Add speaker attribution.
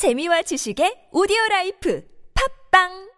Speaker 1: 재미와 지식의 오디오 라이프. 팝빵!